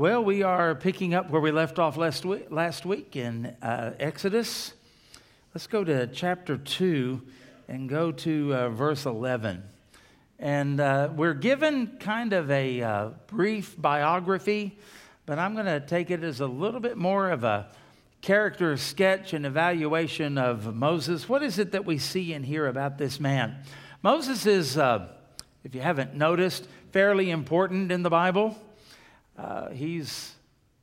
Well, we are picking up where we left off last week, last week in uh, Exodus. Let's go to chapter 2 and go to uh, verse 11. And uh, we're given kind of a uh, brief biography, but I'm going to take it as a little bit more of a character sketch and evaluation of Moses. What is it that we see and hear about this man? Moses is, uh, if you haven't noticed, fairly important in the Bible. Uh, he's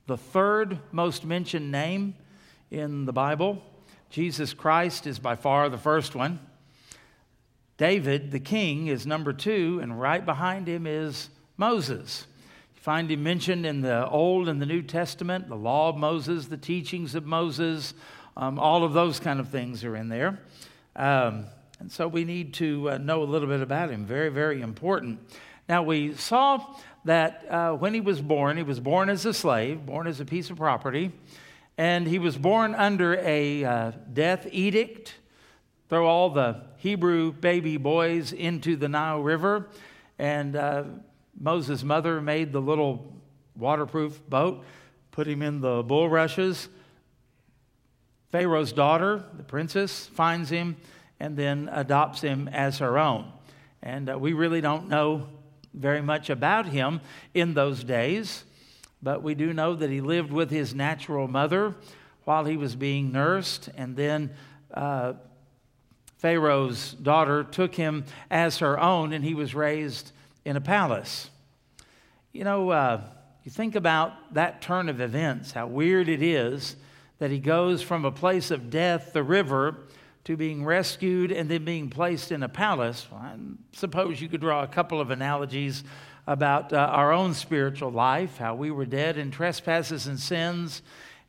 the third most mentioned name in the Bible. Jesus Christ is by far the first one. David, the king, is number two, and right behind him is Moses. You find him mentioned in the Old and the New Testament, the law of Moses, the teachings of Moses, um, all of those kind of things are in there. Um, and so we need to uh, know a little bit about him. Very, very important. Now, we saw that uh, when he was born, he was born as a slave, born as a piece of property, and he was born under a uh, death edict. Throw all the Hebrew baby boys into the Nile River, and uh, Moses' mother made the little waterproof boat, put him in the bulrushes. Pharaoh's daughter, the princess, finds him and then adopts him as her own. And uh, we really don't know very much about him in those days, but we do know that he lived with his natural mother while he was being nursed, and then uh, Pharaoh's daughter took him as her own, and he was raised in a palace. You know, uh, you think about that turn of events, how weird it is that he goes from a place of death, the river, to being rescued and then being placed in a palace. Well, I suppose you could draw a couple of analogies about uh, our own spiritual life, how we were dead in trespasses and sins,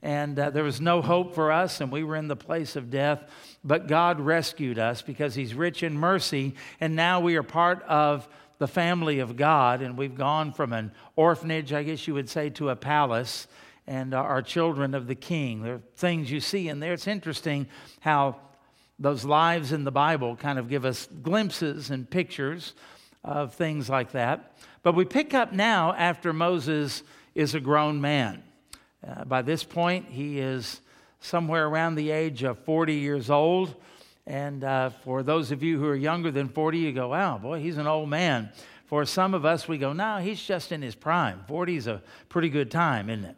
and uh, there was no hope for us, and we were in the place of death. But God rescued us because He's rich in mercy, and now we are part of the family of God, and we've gone from an orphanage, I guess you would say, to a palace, and are children of the King. There are things you see in there. It's interesting how those lives in the Bible kind of give us glimpses and pictures of things like that. But we pick up now after Moses is a grown man. Uh, by this point, he is somewhere around the age of 40 years old. And uh, for those of you who are younger than 40, you go, wow, boy, he's an old man. For some of us, we go, no, he's just in his prime. 40 is a pretty good time, isn't it?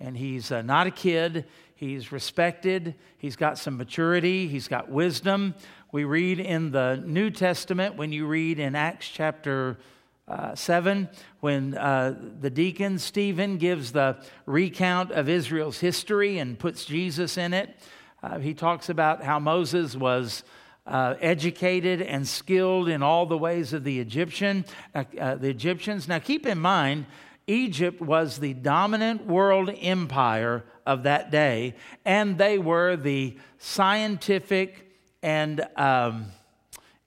And he's uh, not a kid. He's respected. He's got some maturity. He's got wisdom. We read in the New Testament, when you read in Acts chapter uh, 7, when uh, the deacon Stephen gives the recount of Israel's history and puts Jesus in it, uh, he talks about how Moses was. Uh, educated and skilled in all the ways of the Egyptian, uh, uh, the Egyptians. Now, keep in mind, Egypt was the dominant world empire of that day, and they were the scientific and um,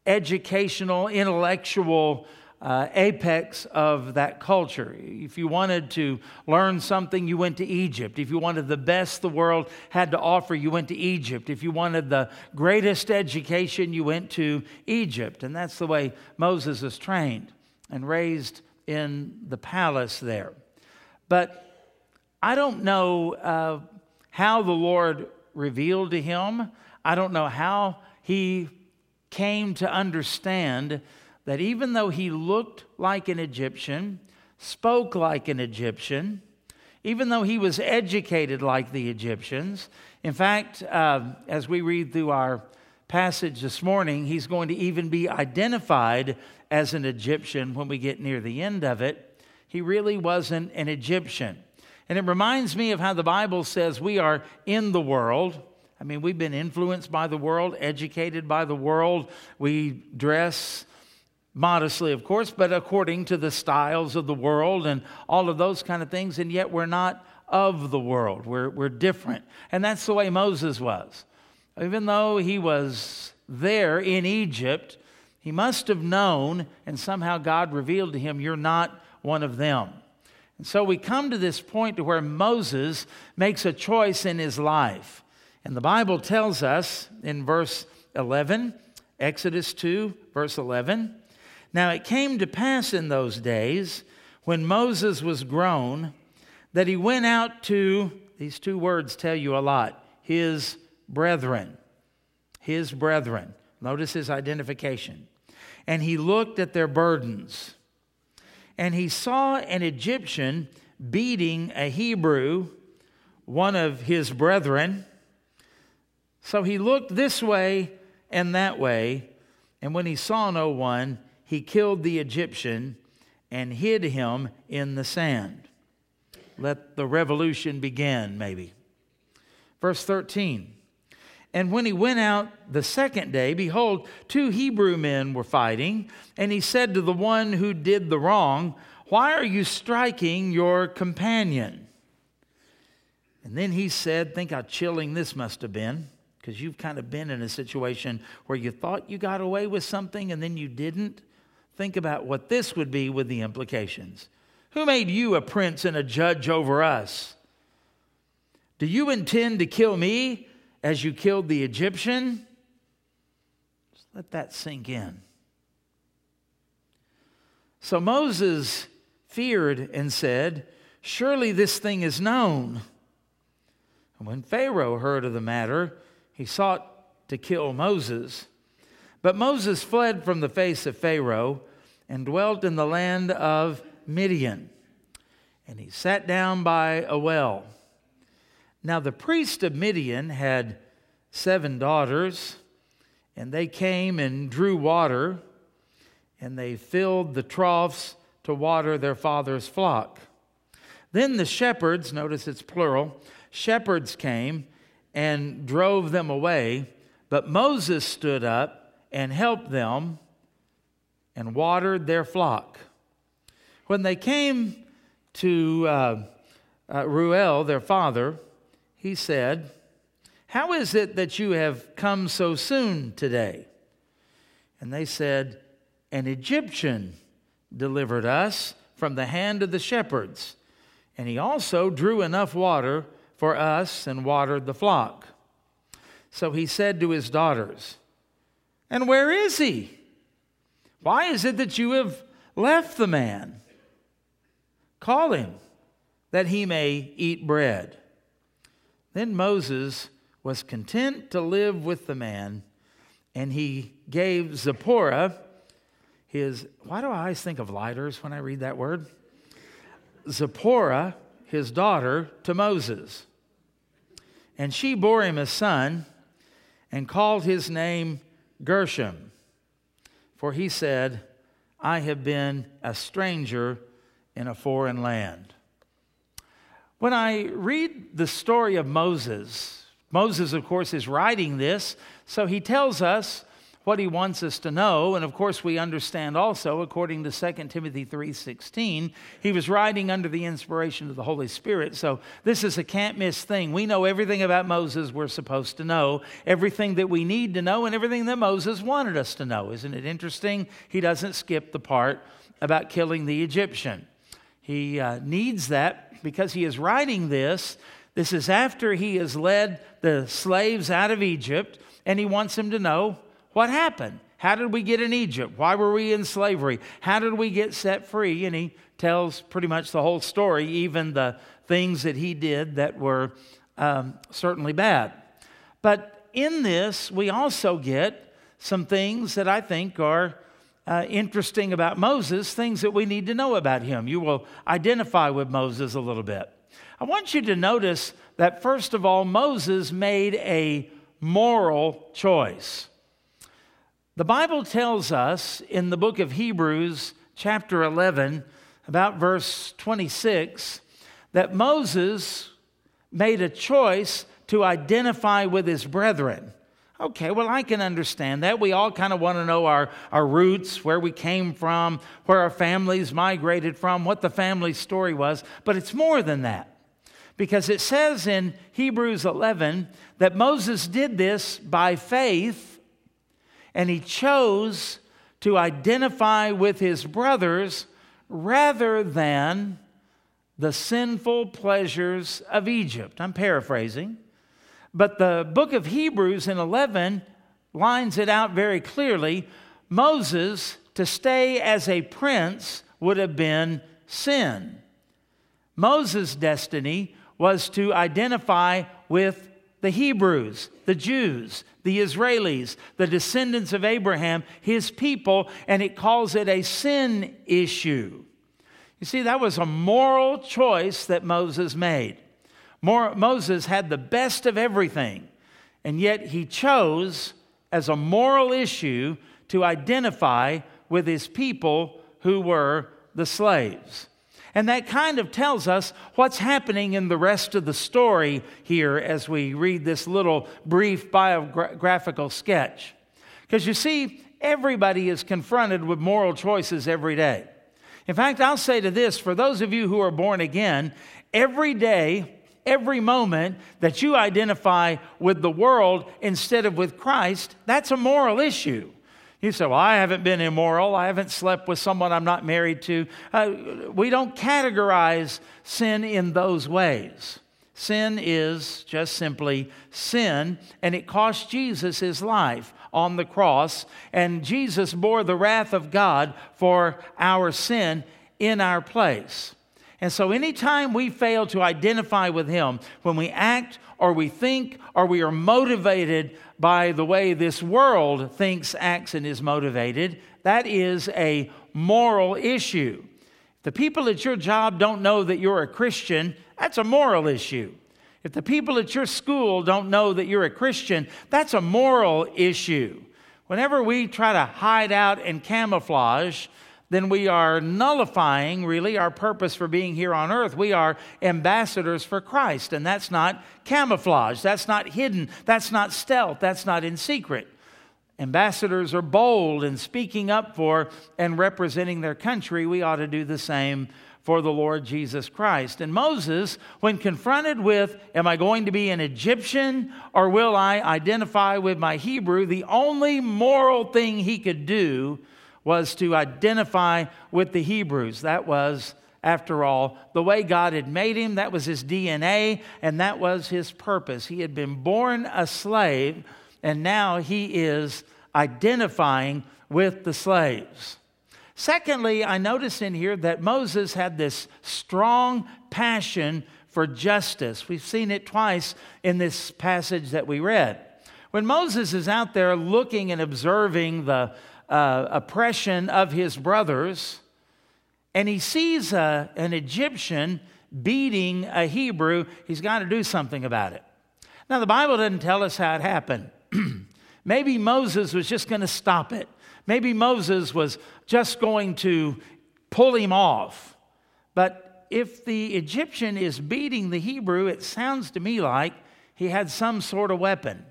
educational, intellectual uh, apex of that culture. If you wanted to learn something, you went to Egypt. If you wanted the best the world had to offer, you went to Egypt. If you wanted the greatest education, you went to Egypt. And that's the way Moses was trained and raised in the palace there. But I don't know uh, how the Lord revealed to him. I don't know how he came to understand that even though he looked like an Egyptian, spoke like an Egyptian, even though he was educated like the Egyptians, in fact, uh, as we read through our passage this morning, he's going to even be identified as an Egyptian when we get near the end of it. He really wasn't an Egyptian. And it reminds me of how the Bible says we are in the world. I mean, we've been influenced by the world, educated by the world. We dress modestly, of course, but according to the styles of the world and all of those kind of things. And yet we're not of the world, we're, we're different. And that's the way Moses was. Even though he was there in Egypt, he must have known, and somehow God revealed to him, You're not one of them. And so we come to this point to where Moses makes a choice in his life. And the Bible tells us in verse 11, Exodus 2, verse 11, Now it came to pass in those days when Moses was grown that he went out to, these two words tell you a lot, his brethren. His brethren. Notice his identification. And he looked at their burdens. And he saw an Egyptian beating a Hebrew, one of his brethren. So he looked this way and that way. And when he saw no one, he killed the Egyptian and hid him in the sand. Let the revolution begin, maybe. Verse 13. And when he went out the second day, behold, two Hebrew men were fighting. And he said to the one who did the wrong, Why are you striking your companion? And then he said, Think how chilling this must have been, because you've kind of been in a situation where you thought you got away with something and then you didn't. Think about what this would be with the implications. Who made you a prince and a judge over us? Do you intend to kill me as you killed the Egyptian? Just let that sink in. So Moses feared and said, Surely this thing is known. And when Pharaoh heard of the matter, he sought to kill Moses. But Moses fled from the face of Pharaoh and dwelt in the land of Midian. And he sat down by a well. Now, the priest of Midian had seven daughters, and they came and drew water, and they filled the troughs to water their father's flock. Then the shepherds, notice it's plural, shepherds came and drove them away, but Moses stood up and helped them and watered their flock. When they came to uh, uh, Reuel, their father, he said, How is it that you have come so soon today? And they said, An Egyptian delivered us from the hand of the shepherds, and he also drew enough water for us and watered the flock. So he said to his daughters, And where is he? Why is it that you have left the man? Call him that he may eat bread. Then Moses was content to live with the man, and he gave Zipporah his. Why do I always think of lighters when I read that word? Zipporah, his daughter, to Moses. And she bore him a son and called his name Gershom for he said, I have been a stranger in a foreign land. When I read the story of Moses, Moses, of course, is writing this, so he tells us what he wants us to know and of course we understand also according to 2 timothy 3.16 he was writing under the inspiration of the holy spirit so this is a can't miss thing. We know everything about moses we're supposed to know everything that we need to know and everything that moses wanted us to know. Isn't it interesting? He doesn't skip the part about killing the egyptian. He uh, needs that because he is writing this this is after he has led the slaves out of egypt and he wants them to know what happened? How did we get in Egypt? Why were we in slavery? How did we get set free? And he tells pretty much the whole story, even the things that he did that were um, certainly bad. But in this, we also get some things that I think are uh, interesting about Moses, things that we need to know about him. You will identify with Moses a little bit. I want you to notice that, first of all, Moses made a moral choice. The Bible tells us in the book of Hebrews, chapter 11, about verse 26, that Moses made a choice to identify with his brethren. Okay, well, I can understand that. We all kind of want to know our, our roots, where we came from, where our families migrated from, what the family story was, but it's more than that. Because it says in Hebrews 11 that Moses did this by faith and he chose to identify with his brothers rather than the sinful pleasures of Egypt. I'm paraphrasing. But the book of Hebrews in 11 lines it out very clearly. Moses, to stay as a prince, would have been sin. Moses' destiny was to identify with the Hebrews, the Jews, the Israelis, the descendants of Abraham, his people, and it calls it a sin issue. You see, that was a moral choice that Moses made. Moses had the best of everything, and yet he chose as a moral issue to identify with his people who were the slaves. And that kind of tells us what's happening in the rest of the story here as we read this little brief biographical sketch. Because you see, everybody is confronted with moral choices every day. In fact, I'll say to this for those of you who are born again, every day, every moment that you identify with the world instead of with Christ, that's a moral issue. You say, Well, I haven't been immoral. I haven't slept with someone I'm not married to. Uh, we don't categorize sin in those ways. Sin is just simply sin, and it cost Jesus his life on the cross, and Jesus bore the wrath of God for our sin in our place. And so, anytime we fail to identify with Him, when we act or we think or we are motivated by the way this world thinks, acts, and is motivated, that is a moral issue. If the people at your job don't know that you're a Christian, that's a moral issue. If the people at your school don't know that you're a Christian, that's a moral issue. Whenever we try to hide out and camouflage, then we are nullifying really our purpose for being here on earth. We are ambassadors for Christ, and that's not camouflage, that's not hidden, that's not stealth, that's not in secret. Ambassadors are bold in speaking up for and representing their country. We ought to do the same for the Lord Jesus Christ. And Moses, when confronted with, Am I going to be an Egyptian or will I identify with my Hebrew? the only moral thing he could do was to identify with the Hebrews. That was, after all, the way God had made him. That was his DNA, and that was his purpose. He had been born a slave, and now he is identifying with the slaves. Secondly, I notice in here that Moses had this strong passion for justice. We've seen it twice in this passage that we read. When Moses is out there looking and observing the uh, oppression of his brothers, and he sees a, an Egyptian beating a Hebrew, he's got to do something about it. Now, the Bible doesn't tell us how it happened. Maybe Moses was just going to stop it. Maybe Moses was just going to pull him off. But if the Egyptian is beating the Hebrew, it sounds to me like he had some sort of weapon.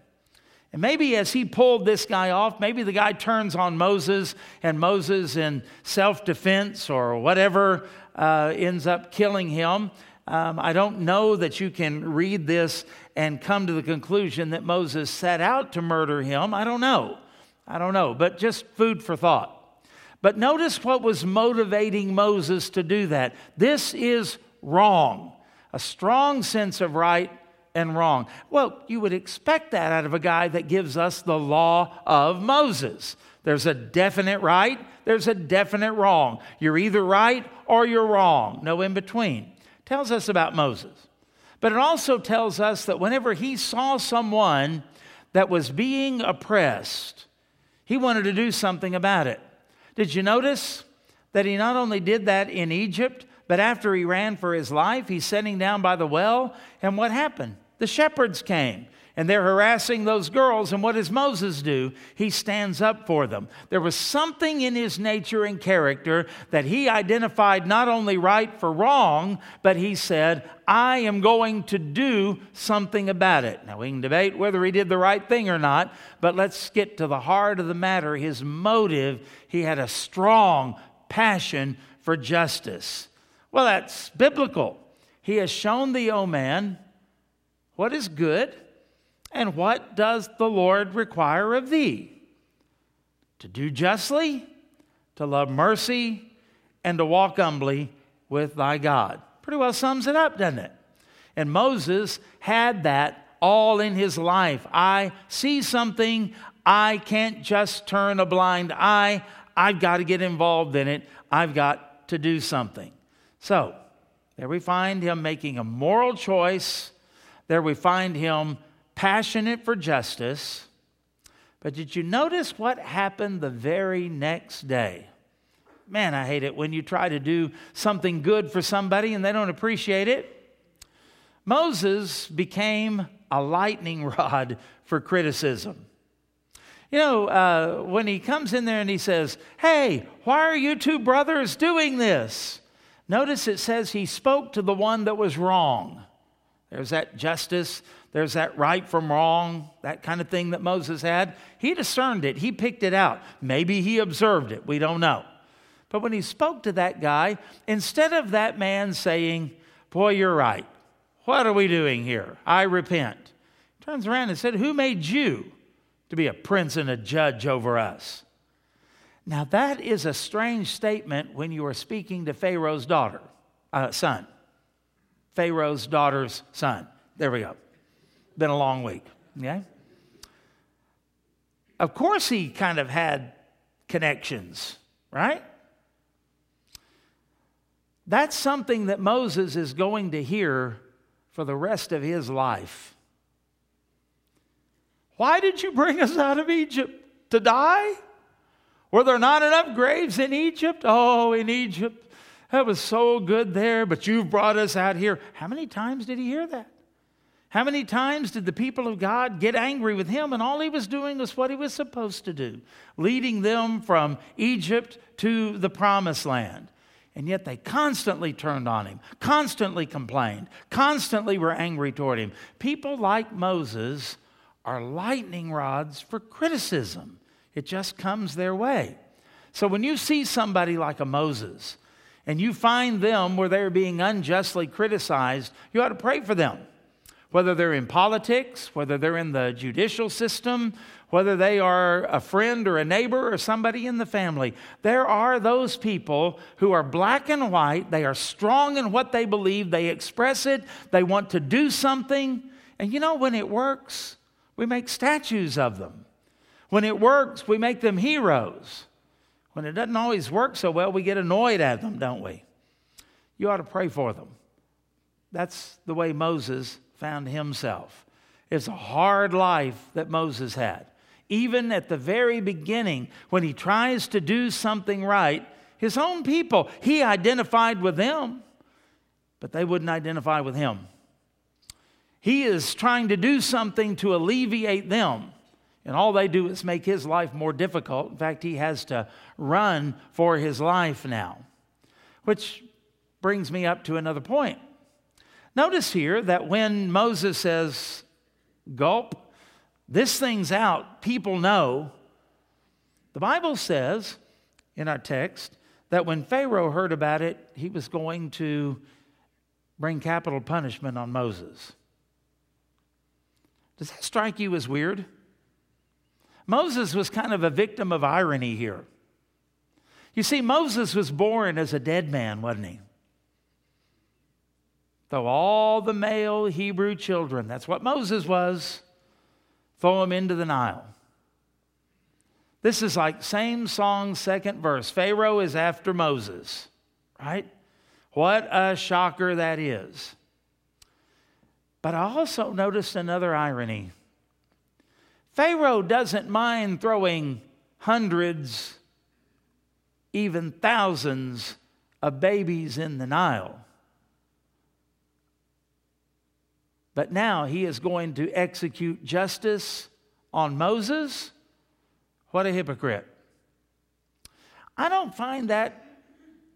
And maybe as he pulled this guy off, maybe the guy turns on Moses, and Moses, in self defense or whatever, uh, ends up killing him. Um, I don't know that you can read this and come to the conclusion that Moses set out to murder him. I don't know. I don't know, but just food for thought. But notice what was motivating Moses to do that. This is wrong. A strong sense of right and wrong. Well, you would expect that out of a guy that gives us the law of Moses. There's a definite right, there's a definite wrong. You're either right or you're wrong, no in between. Tells us about Moses. But it also tells us that whenever he saw someone that was being oppressed, he wanted to do something about it. Did you notice that he not only did that in Egypt, but after he ran for his life, he's sitting down by the well, and what happened? The shepherds came and they're harassing those girls. And what does Moses do? He stands up for them. There was something in his nature and character that he identified not only right for wrong, but he said, I am going to do something about it. Now, we can debate whether he did the right thing or not, but let's get to the heart of the matter. His motive, he had a strong passion for justice. Well, that's biblical. He has shown the, O man, what is good, and what does the Lord require of thee? To do justly, to love mercy, and to walk humbly with thy God. Pretty well sums it up, doesn't it? And Moses had that all in his life. I see something, I can't just turn a blind eye. I've got to get involved in it. I've got to do something. So, There we find him making a moral choice. There we find him passionate for justice. But did you notice what happened the very next day? Man, I hate it when you try to do something good for somebody and they don't appreciate it. Moses became a lightning rod for criticism. You know, uh, when he comes in there and he says, Hey, why are you two brothers doing this? Notice it says he spoke to the one that was wrong. There's that justice, there's that right from wrong, that kind of thing that Moses had. He discerned it, he picked it out. Maybe he observed it, we don't know. But when he spoke to that guy, instead of that man saying, Boy, you're right, what are we doing here? I repent. He turns around and said, Who made you to be a prince and a judge over us? Now, that is a strange statement when you are speaking to Pharaoh's daughter, uh, son. Pharaoh's daughter's son. There we go. Been a long week, okay? Of course, he kind of had connections, right? That's something that Moses is going to hear for the rest of his life. Why did you bring us out of Egypt? To die? Were there not enough graves in Egypt? Oh, in Egypt, that was so good there, but you've brought us out here. How many times did he hear that? How many times did the people of God get angry with him and all he was doing was what he was supposed to do, leading them from Egypt to the promised land? And yet they constantly turned on him, constantly complained, constantly were angry toward him. People like Moses are lightning rods for criticism, it just comes their way. So when you see somebody like a Moses and you find them where they're being unjustly criticized, you ought to pray for them. Whether they're in politics, whether they're in the judicial system, whether they are a friend or a neighbor or somebody in the family. There are those people who are black and white. They are strong in what they believe, they express it, they want to do something. And you know, when it works, we make statues of them. When it works, we make them heroes. When it doesn't always work so well, we get annoyed at them, don't we? You ought to pray for them. That's the way Moses found himself. It's a hard life that Moses had even at the very beginning, when he tries to do something right, his own people, he identified with them, but they wouldn't identify with him. He is trying to do something to alleviate them, and all they do is make his life more difficult. In fact, he has to run for his life now, which brings me up to another point. Notice here that when Moses says, Gulp, this thing's out, people know. The Bible says in our text that when Pharaoh heard about it, he was going to bring capital punishment on Moses. Does that strike you as weird? Moses was kind of a victim of irony here. You see, Moses was born as a dead man, wasn't he? Though all the male Hebrew children, that's what Moses was, throw him into the Nile. This is like same song, second verse. Pharaoh is after Moses, right? What a shocker that is. But I also noticed another irony. Pharaoh doesn't mind throwing hundreds, even thousands of babies in the Nile. But now he is going to execute justice on Moses. What a hypocrite. I don't find that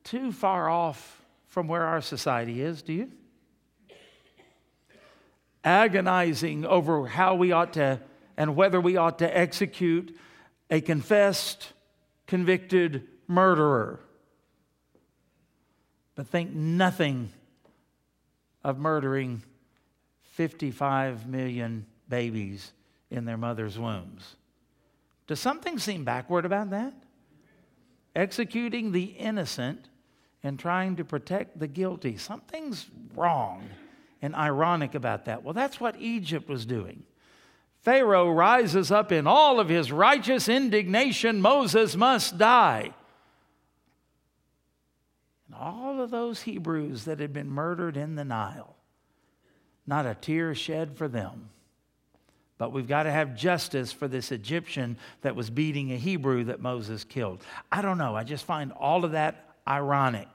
too far off from where our society is, do you? Agonizing over how we ought to and whether we ought to execute a confessed, convicted murderer. But think nothing of murdering 55 million babies in their mother's wombs. Does something seem backward about that? Executing the innocent and trying to protect the guilty. Something's wrong and ironic about that. Well, that's what Egypt was doing. Pharaoh rises up in all of his righteous indignation Moses must die. And all of those Hebrews that had been murdered in the Nile. Not a tear shed for them. But we've got to have justice for this Egyptian that was beating a Hebrew that Moses killed. I don't know. I just find all of that ironic.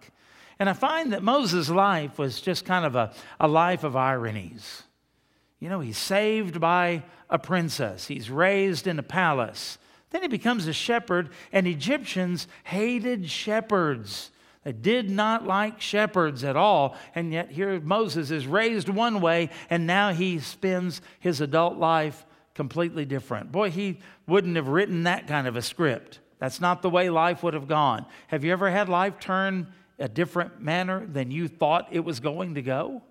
And I find that Moses' life was just kind of a, a life of ironies. You know, he's saved by a princess, he's raised in a palace. Then he becomes a shepherd, and Egyptians hated shepherds. They did not like shepherds at all. And yet, here Moses is raised one way, and now he spends his adult life completely different. Boy, he wouldn't have written that kind of a script. That's not the way life would have gone. Have you ever had life turn a different manner than you thought it was going to go?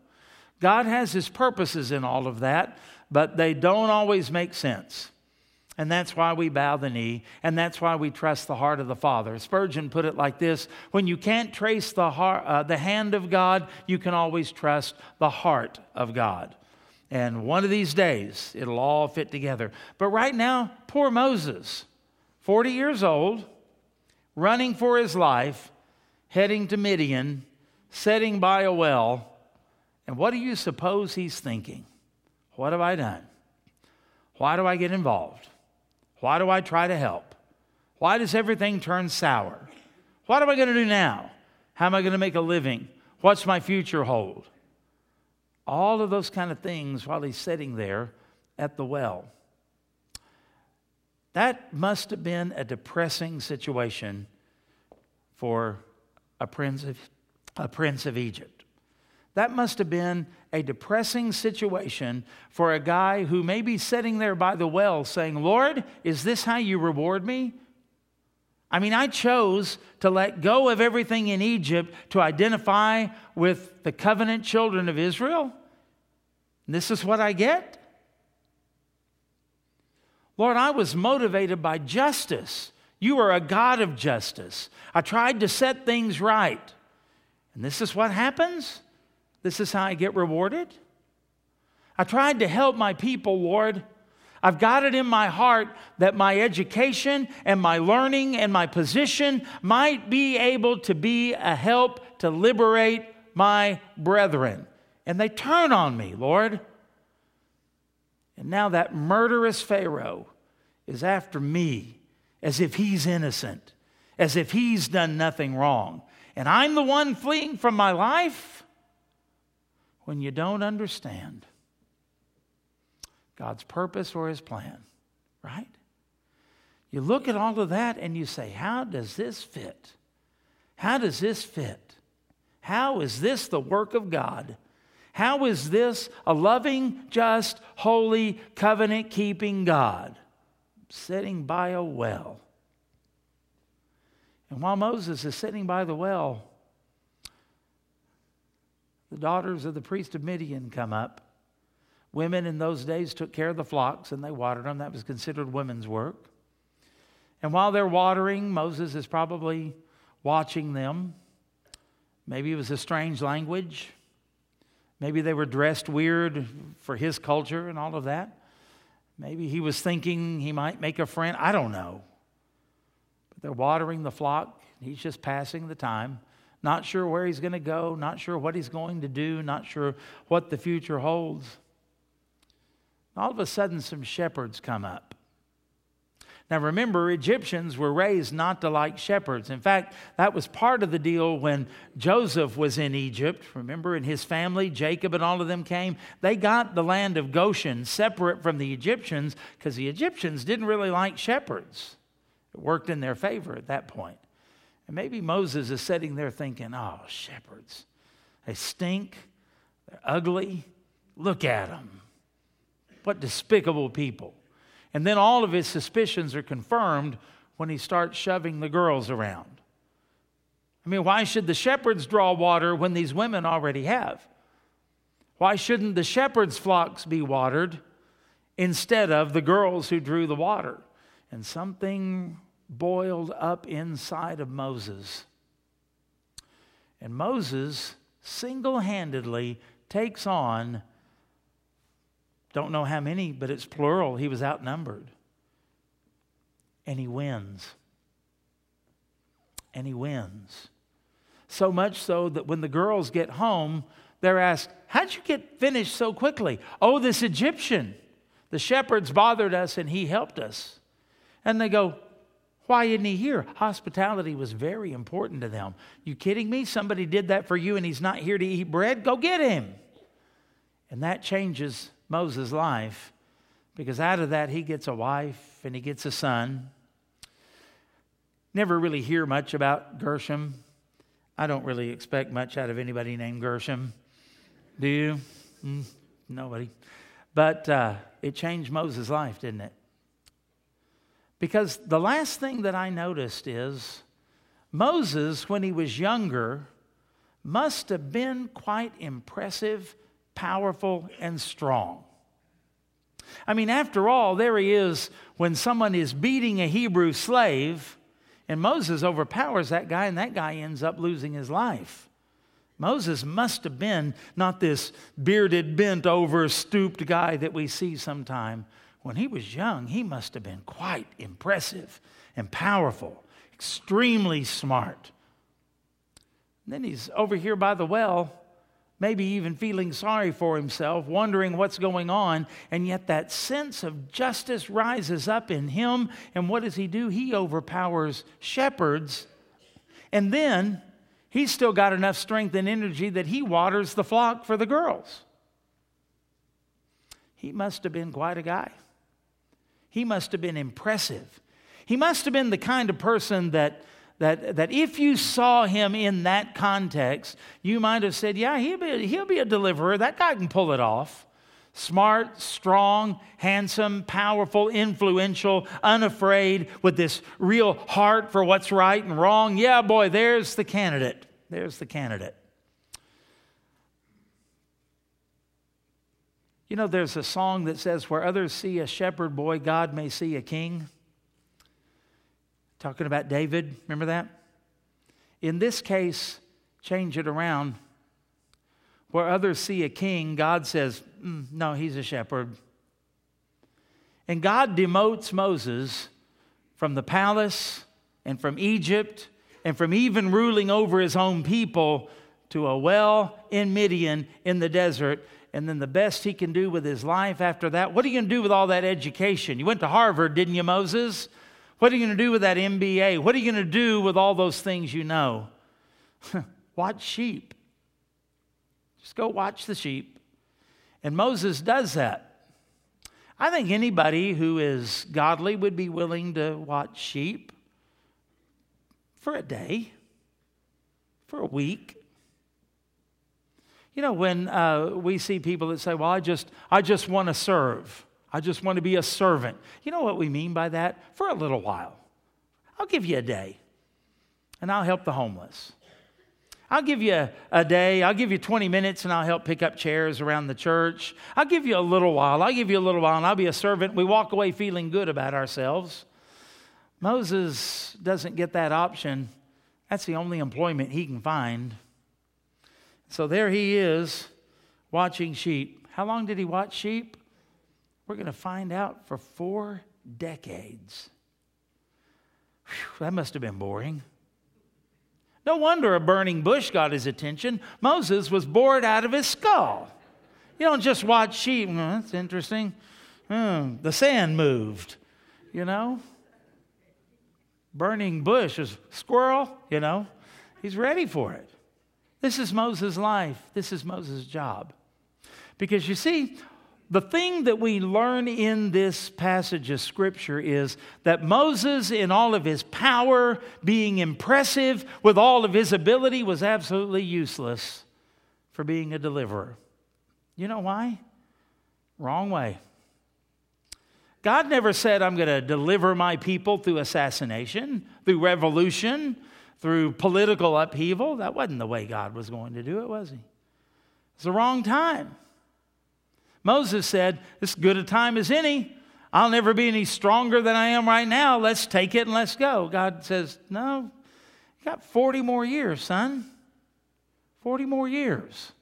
God has his purposes in all of that, but they don't always make sense. And that's why we bow the knee, and that's why we trust the heart of the Father. Spurgeon put it like this When you can't trace the, heart, uh, the hand of God, you can always trust the heart of God. And one of these days, it'll all fit together. But right now, poor Moses, 40 years old, running for his life, heading to Midian, sitting by a well. And what do you suppose he's thinking? What have I done? Why do I get involved? Why do I try to help? Why does everything turn sour? What am I going to do now? How am I going to make a living? What's my future hold? All of those kind of things while he's sitting there at the well. That must have been a depressing situation for a prince of, a prince of Egypt. That must have been a depressing situation for a guy who may be sitting there by the well saying, Lord, is this how you reward me? I mean, I chose to let go of everything in Egypt to identify with the covenant children of Israel. This is what I get? Lord, I was motivated by justice. You are a God of justice. I tried to set things right. And this is what happens? This is how I get rewarded? I tried to help my people, Lord. I've got it in my heart that my education and my learning and my position might be able to be a help to liberate my brethren. And they turn on me, Lord. And now that murderous Pharaoh is after me as if he's innocent, as if he's done nothing wrong. And I'm the one fleeing from my life? When you don't understand God's purpose or his plan, right? You look at all of that and you say, How does this fit? How does this fit? How is this the work of God? How is this a loving, just, holy, covenant keeping God sitting by a well? And while Moses is sitting by the well, the daughters of the priest of Midian come up. Women in those days took care of the flocks and they watered them. That was considered women's work. And while they're watering, Moses is probably watching them. Maybe it was a strange language. Maybe they were dressed weird for his culture and all of that. Maybe he was thinking he might make a friend. I don't know. But they're watering the flock. He's just passing the time not sure where he's going to go, not sure what he's going to do, not sure what the future holds. All of a sudden, some shepherds come up. Now, remember, Egyptians were raised not to like shepherds. In fact, that was part of the deal when Joseph was in Egypt. Remember, and his family, Jacob and all of them came. They got the land of Goshen separate from the Egyptians because the Egyptians didn't really like shepherds. It worked in their favor at that point. And maybe Moses is sitting there thinking, oh, shepherds, they stink, they're ugly. Look at them. What despicable people. And then all of his suspicions are confirmed when he starts shoving the girls around. I mean, why should the shepherds draw water when these women already have? Why shouldn't the shepherds' flocks be watered instead of the girls who drew the water? And something boiled up inside of Moses. And Moses single handedly takes on, don't know how many, but it's plural. He was outnumbered. And he wins. And he wins. So much so that when the girls get home, they're asked, How'd you get finished so quickly? Oh, this Egyptian. The shepherds bothered us and he helped us. And they go, Why isn't he here? Hospitality was very important to them. You kidding me? Somebody did that for you and he's not here to eat bread? Go get him. And that changes Moses' life because out of that he gets a wife and he gets a son. Never really hear much about Gershom. I don't really expect much out of anybody named Gershom. Do you? Mm, nobody. But uh, it changed Moses' life, didn't it? Because the last thing that I noticed is Moses, when he was younger, must have been quite impressive, powerful, and strong. I mean, after all, there he is when someone is beating a Hebrew slave, and Moses overpowers that guy, and that guy ends up losing his life. Moses must have been not this bearded, bent over, stooped guy that we see sometime. When he was young, he must have been quite impressive and powerful, extremely smart. And then he's over here by the well, maybe even feeling sorry for himself, wondering what's going on, and yet that sense of justice rises up in him. And what does he do? He overpowers shepherds. And then he's still got enough strength and energy that he waters the flock for the girls. He must have been quite a guy. He must have been impressive. He must have been the kind of person that that, that if you saw him in that context, you might have said, Yeah, he'll be, he'll be a deliverer. That guy can pull it off. Smart, strong, handsome, powerful, influential, unafraid, with this real heart for what's right and wrong. Yeah, boy, there's the candidate. There's the candidate. You know, there's a song that says, Where others see a shepherd boy, God may see a king talking about David. Remember that? In this case, change it around. Where others see a king, God says, mm, no, he's a shepherd. And God demotes Moses from the palace and from Egypt and from even ruling over his own people to a well in Midian in the desert. And then the best he can do with his life after that, what are you going to do with all that education? You went to Harvard, didn't you, Moses? What are you going to do with that MBA? What are you going to do with all those things you know? watch sheep. Just go watch the sheep. And Moses does that. I think anybody who is godly would be willing to watch sheep for a day, for a week. You know, when uh, we see people that say, "Well, I just, I just want to serve," I just want to be a servant. You know what we mean by that? For a little while. I'll give you a day and I'll help the homeless. I'll give you a, a, day, I'll give you 20 minutes and I'll help pick up chairs around the church. I'll give you a little while, I'll give you a little while and I'll be a servant. We walk away feeling good about ourselves. Moses doesn't get that option. That's the only employment he can find. So there he is watching sheep. How long did he watch sheep? We're going to find out for four decades. Whew, that must have been boring. No wonder a burning bush got his attention. Moses was bored out of his skull. You don't just watch sheep. Oh, that's interesting. Hmm, the sand moved, you know. Burning bush is squirrel, you know. He's ready for it. This is Moses' life. This is Moses' job. Because you see, the thing that we learn in this passage of Scripture is that Moses, in all of his power, being impressive with all of his ability, was absolutely useless for being a deliverer. You know why? Wrong way. God never said, I'm going to deliver my people through assassination, through revolution, through political upheaval. That wasn't the way God was going to do it, was He? It's the wrong time. Moses said, This good a time as any. I'll never be any stronger than I am right now. Let's take it and let's go. God says, No, you got 40 more years, son. 40 more years.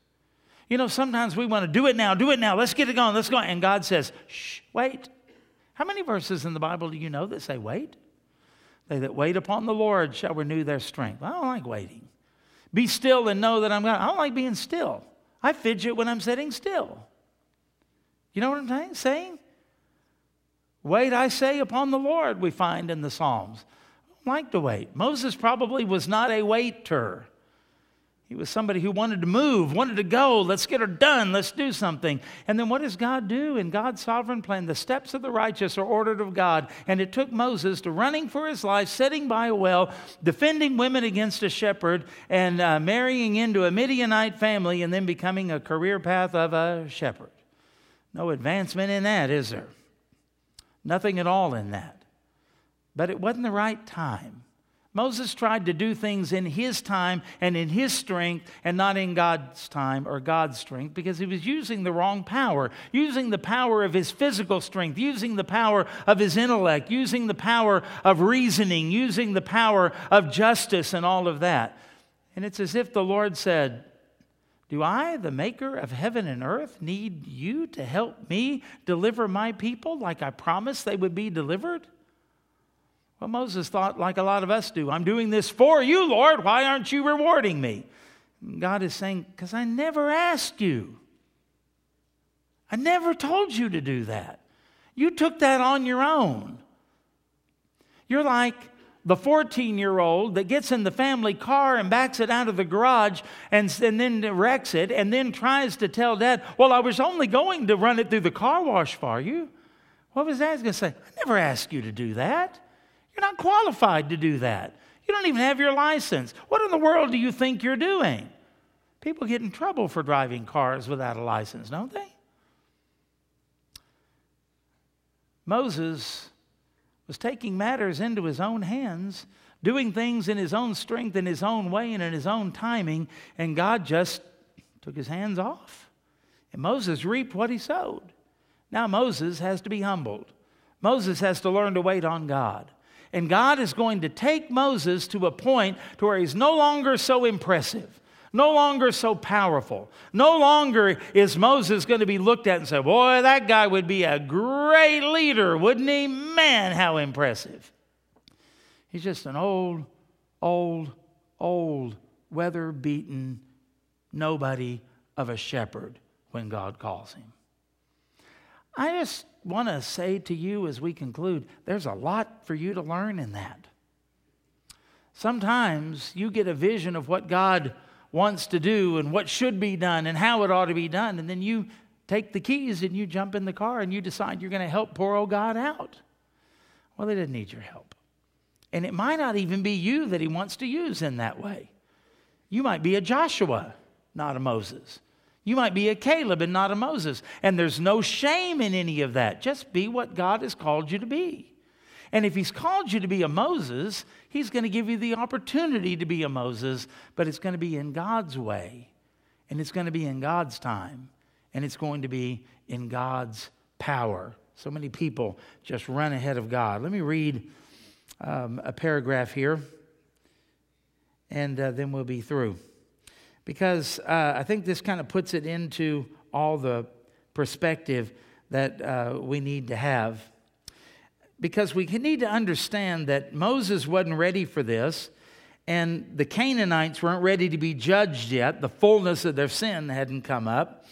You know, sometimes we want to do it now, do it now, let's get it going, let's go. And God says, Shh, wait. How many verses in the Bible do you know that say wait? They that wait upon the Lord shall renew their strength. I don't like waiting Be still and know that I'm God. I don't like being still. I fidget when I'm sitting still. You know what I'm saying? saying? Wait, I say, upon the Lord, we find in the Psalms. I don't like to wait. Moses probably was not a waiter. He was somebody who wanted to move, wanted to go. Let's get her done. Let's do something. And then what does God do in God's sovereign plan? The steps of the righteous are ordered of God. And it took Moses to running for his life, sitting by a well, defending women against a shepherd, and uh, marrying into a Midianite family, and then becoming a career path of a shepherd. No advancement in that, is there? Nothing at all in that. But it wasn't the right time. Moses tried to do things in his time and in his strength and not in God's time or God's strength because he was using the wrong power, using the power of his physical strength, using the power of his intellect, using the power of reasoning, using the power of justice and all of that. And it's as if the Lord said, Do I, the maker of heaven and earth, need you to help me deliver my people like I promised they would be delivered? Well, Moses thought, like a lot of us do, I'm doing this for you, Lord. Why aren't you rewarding me? God is saying, Because I never asked you. I never told you to do that. You took that on your own. You're like the 14 year old that gets in the family car and backs it out of the garage and, and then wrecks it and then tries to tell dad, Well, I was only going to run it through the car wash for you. What was dad going to say? I never asked you to do that. You're not qualified to do that. You don't even have your license. What in the world do you think you're doing? People get in trouble for driving cars without a license, don't they? Moses was taking matters into his own hands, doing things in his own strength, in his own way, and in his own timing, and God just took his hands off. And Moses reaped what he sowed. Now Moses has to be humbled. Moses has to learn to wait on God. And God is going to take Moses to a point to where he's no longer so impressive, no longer so powerful. No longer is Moses going to be looked at and say, Boy, that guy would be a great leader, wouldn't he? Man, how impressive. He's just an old, old, old, weather beaten nobody of a shepherd when God calls him. I just want to say to you as we conclude there's a lot for you to learn in that. Sometimes you get a vision of what God wants to do and what should be done and how it ought to be done, and then you take the keys and you jump in the car and you decide you're going to help poor old God out. Well, he didn't need your help. And it might not even be you that he wants to use in that way. You might be a Joshua, not a Moses. You might be a Caleb and not a Moses. And there's no shame in any of that. Just be what God has called you to be. And if He's called you to be a Moses, He's going to give you the opportunity to be a Moses, but it's going to be in God's way. And it's going to be in God's time. And it's going to be in God's power. So many people just run ahead of God. Let me read um, a paragraph here, and uh, then we'll be through because uh, I think this kind of puts it into all the perspective that uh, we need to have. Because we need to understand that Moses wasn't ready for this, and the Canaanites weren't ready to be judged yet. The fullness of their sin hadn't come up.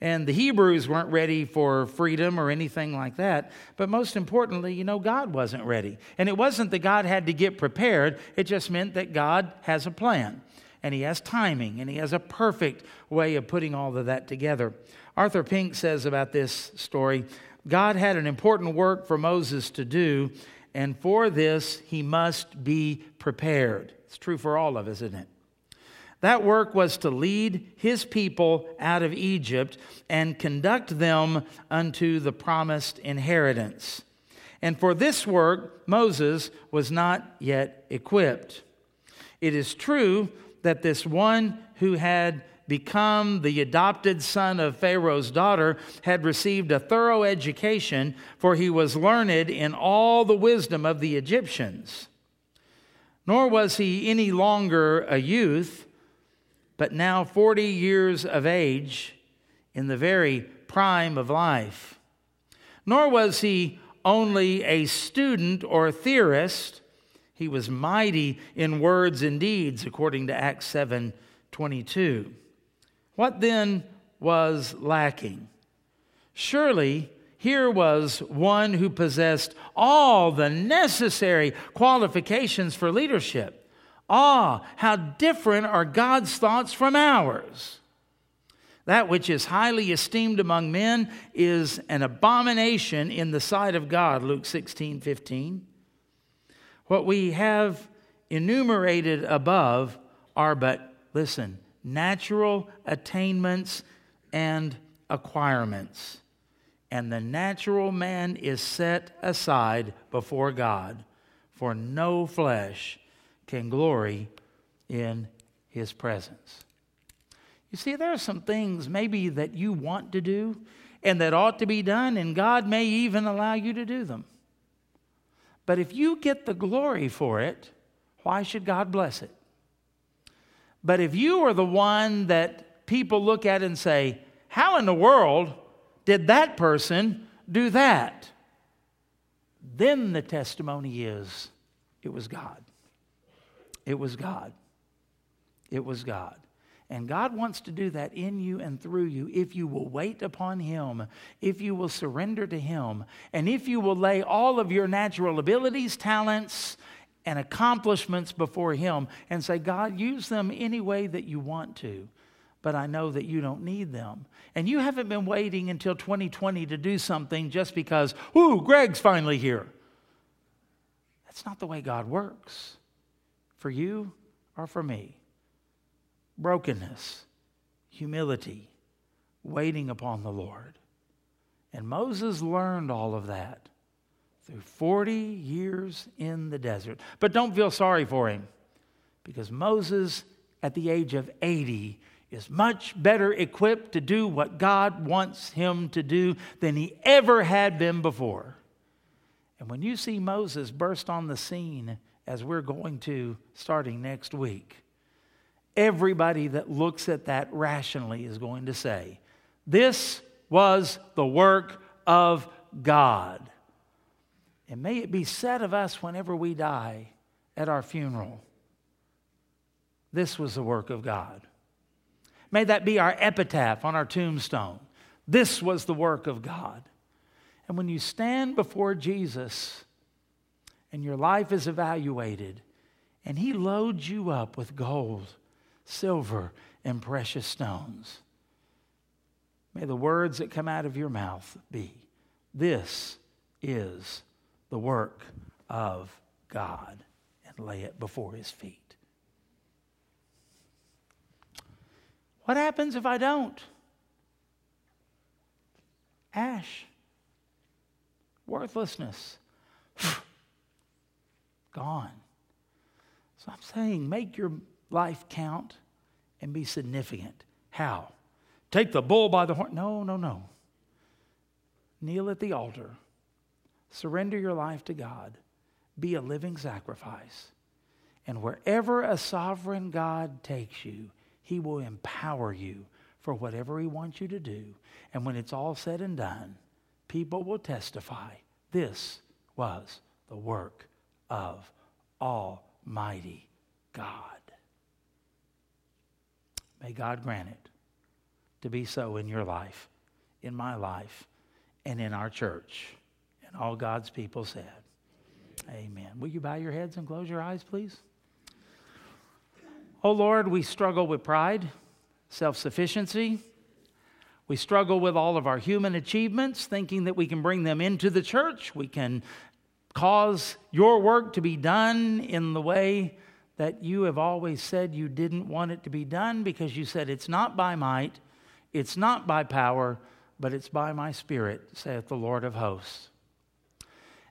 And the Hebrews weren't ready for freedom or anything like that. But most importantly, you know, God wasn't ready. And it wasn't that God had to get prepared, it just meant that God has a plan and he has timing, and he has a perfect way of putting all of that together. Arthur Pink says about this story God had an important work for Moses to do, and for this he must be prepared. It's true for all of us, isn't it? That work was to lead his people out of Egypt and conduct them unto the promised inheritance. And for this work, Moses was not yet equipped. It is true that this one who had become the adopted son of Pharaoh's daughter had received a thorough education, for he was learned in all the wisdom of the Egyptians. Nor was he any longer a youth, but now 40 years of age in the very prime of life. Nor was he only a student or theorist he was mighty in words and deeds, according to Acts 7 22. What then was lacking? Surely here was one who possessed all the necessary qualifications for leadership. Ah, how different are God's thoughts from ours. That which is highly esteemed among men is an abomination in the sight of God, Luke 16, 15. What we have enumerated above are but, listen, natural attainments and acquirements. And the natural man is set aside before God, for no flesh can glory in his presence. You see, there are some things maybe that you want to do and that ought to be done, and God may even allow you to do them. But if you get the glory for it, why should God bless it? But if you are the one that people look at and say, How in the world did that person do that? Then the testimony is, It was God. It was God. It was God. And God wants to do that in you and through you if you will wait upon Him, if you will surrender to Him, and if you will lay all of your natural abilities, talents, and accomplishments before Him and say, God, use them any way that you want to, but I know that you don't need them. And you haven't been waiting until 2020 to do something just because, ooh, Greg's finally here. That's not the way God works for you or for me brokenness, humility, waiting upon the Lord. And Moses learned all of that through 40 years in the desert. But don't feel sorry for him because Moses, at the age of 80, is much better equipped to do what God wants him to do than he ever had been before. And when you see Moses burst on the scene, as we're going to starting next week, everybody that looks at that rationally is going to say, This was the work of God. And may it be said of us whenever we die at our funeral, This was the work of God. May that be our epitaph on our tombstone. This was the work of God. And when you stand before Jesus and your life is evaluated, and He loads you up with gold, silver, and precious stones. May the words that come out of your mouth be This is the work of God, and lay it before His feet. What happens if I don't? Ash, worthlessness, gone. So I'm saying make your life count and be significant. How? Take the bull by the horn. No, no, no. Kneel at the altar. Surrender your life to God. Be a living sacrifice. And wherever a sovereign God takes you, he will empower you for whatever He wants you to do. And when it's all said and done, people will testify this was the work of Almighty God. May God grant it to be so in your life, in my life, and in our church. And all God's people said, Amen. Will you bow your heads and close your eyes, please? Oh Lord, we struggle with pride, self sufficiency. We struggle with all of our human achievements, thinking that we can bring them into the church. We can cause your work to be done in the way that you have always said you didn't want it to be done because you said it's not by might, it's not by power, but it's by my spirit, saith the Lord of hosts.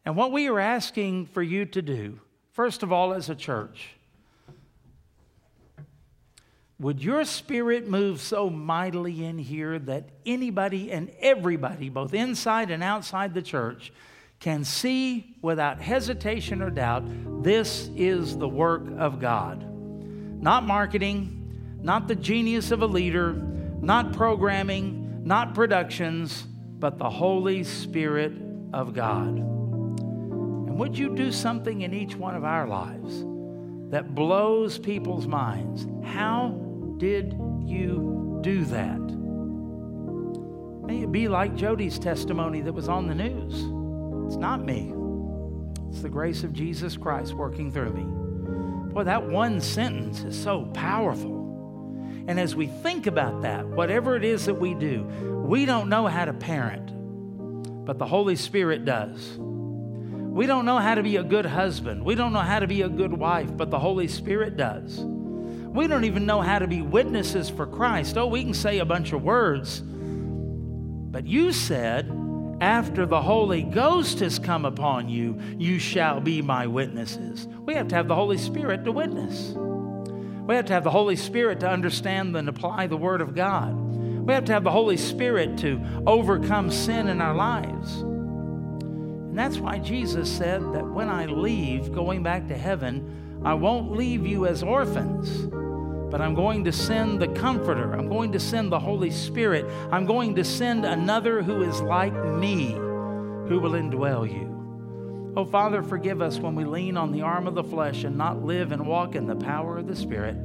And what we are asking for you to do, first of all, as a church, would your spirit move so mightily in here that anybody and everybody, both inside and outside the church, can see without hesitation or doubt this is the work of God? Not marketing, not the genius of a leader, not programming, not productions, but the Holy Spirit of God. And would you do something in each one of our lives that blows people's minds? How did you do that? May it be like Jody's testimony that was on the news. It's not me, it's the grace of Jesus Christ working through me. Boy, that one sentence is so powerful. And as we think about that, whatever it is that we do, we don't know how to parent, but the Holy Spirit does. We don't know how to be a good husband. We don't know how to be a good wife, but the Holy Spirit does. We don't even know how to be witnesses for Christ. Oh, we can say a bunch of words. But you said, after the Holy Ghost has come upon you, you shall be my witnesses. We have to have the Holy Spirit to witness. We have to have the Holy Spirit to understand and apply the Word of God. We have to have the Holy Spirit to overcome sin in our lives. And that's why Jesus said that when I leave, going back to heaven, I won't leave you as orphans, but I'm going to send the Comforter. I'm going to send the Holy Spirit. I'm going to send another who is like me, who will indwell you. Oh, Father, forgive us when we lean on the arm of the flesh and not live and walk in the power of the Spirit.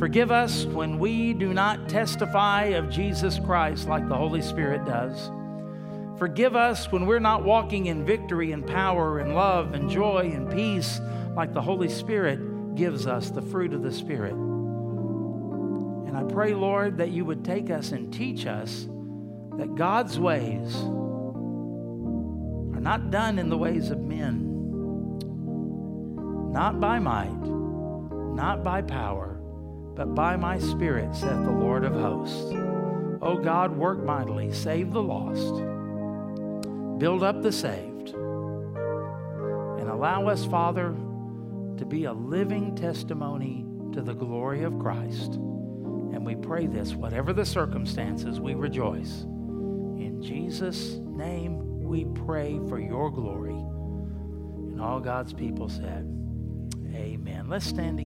Forgive us when we do not testify of Jesus Christ like the Holy Spirit does. Forgive us when we're not walking in victory and power and love and joy and peace like the Holy Spirit gives us the fruit of the Spirit. And I pray, Lord, that you would take us and teach us that God's ways are not done in the ways of men, not by might, not by power, but by my Spirit, saith the Lord of hosts. O God, work mightily, save the lost, build up the saved, and allow us, Father, to be a living testimony to the glory of Christ. And we pray this, whatever the circumstances, we rejoice. In Jesus' name, we pray for your glory. And all God's people said, Amen. Let's stand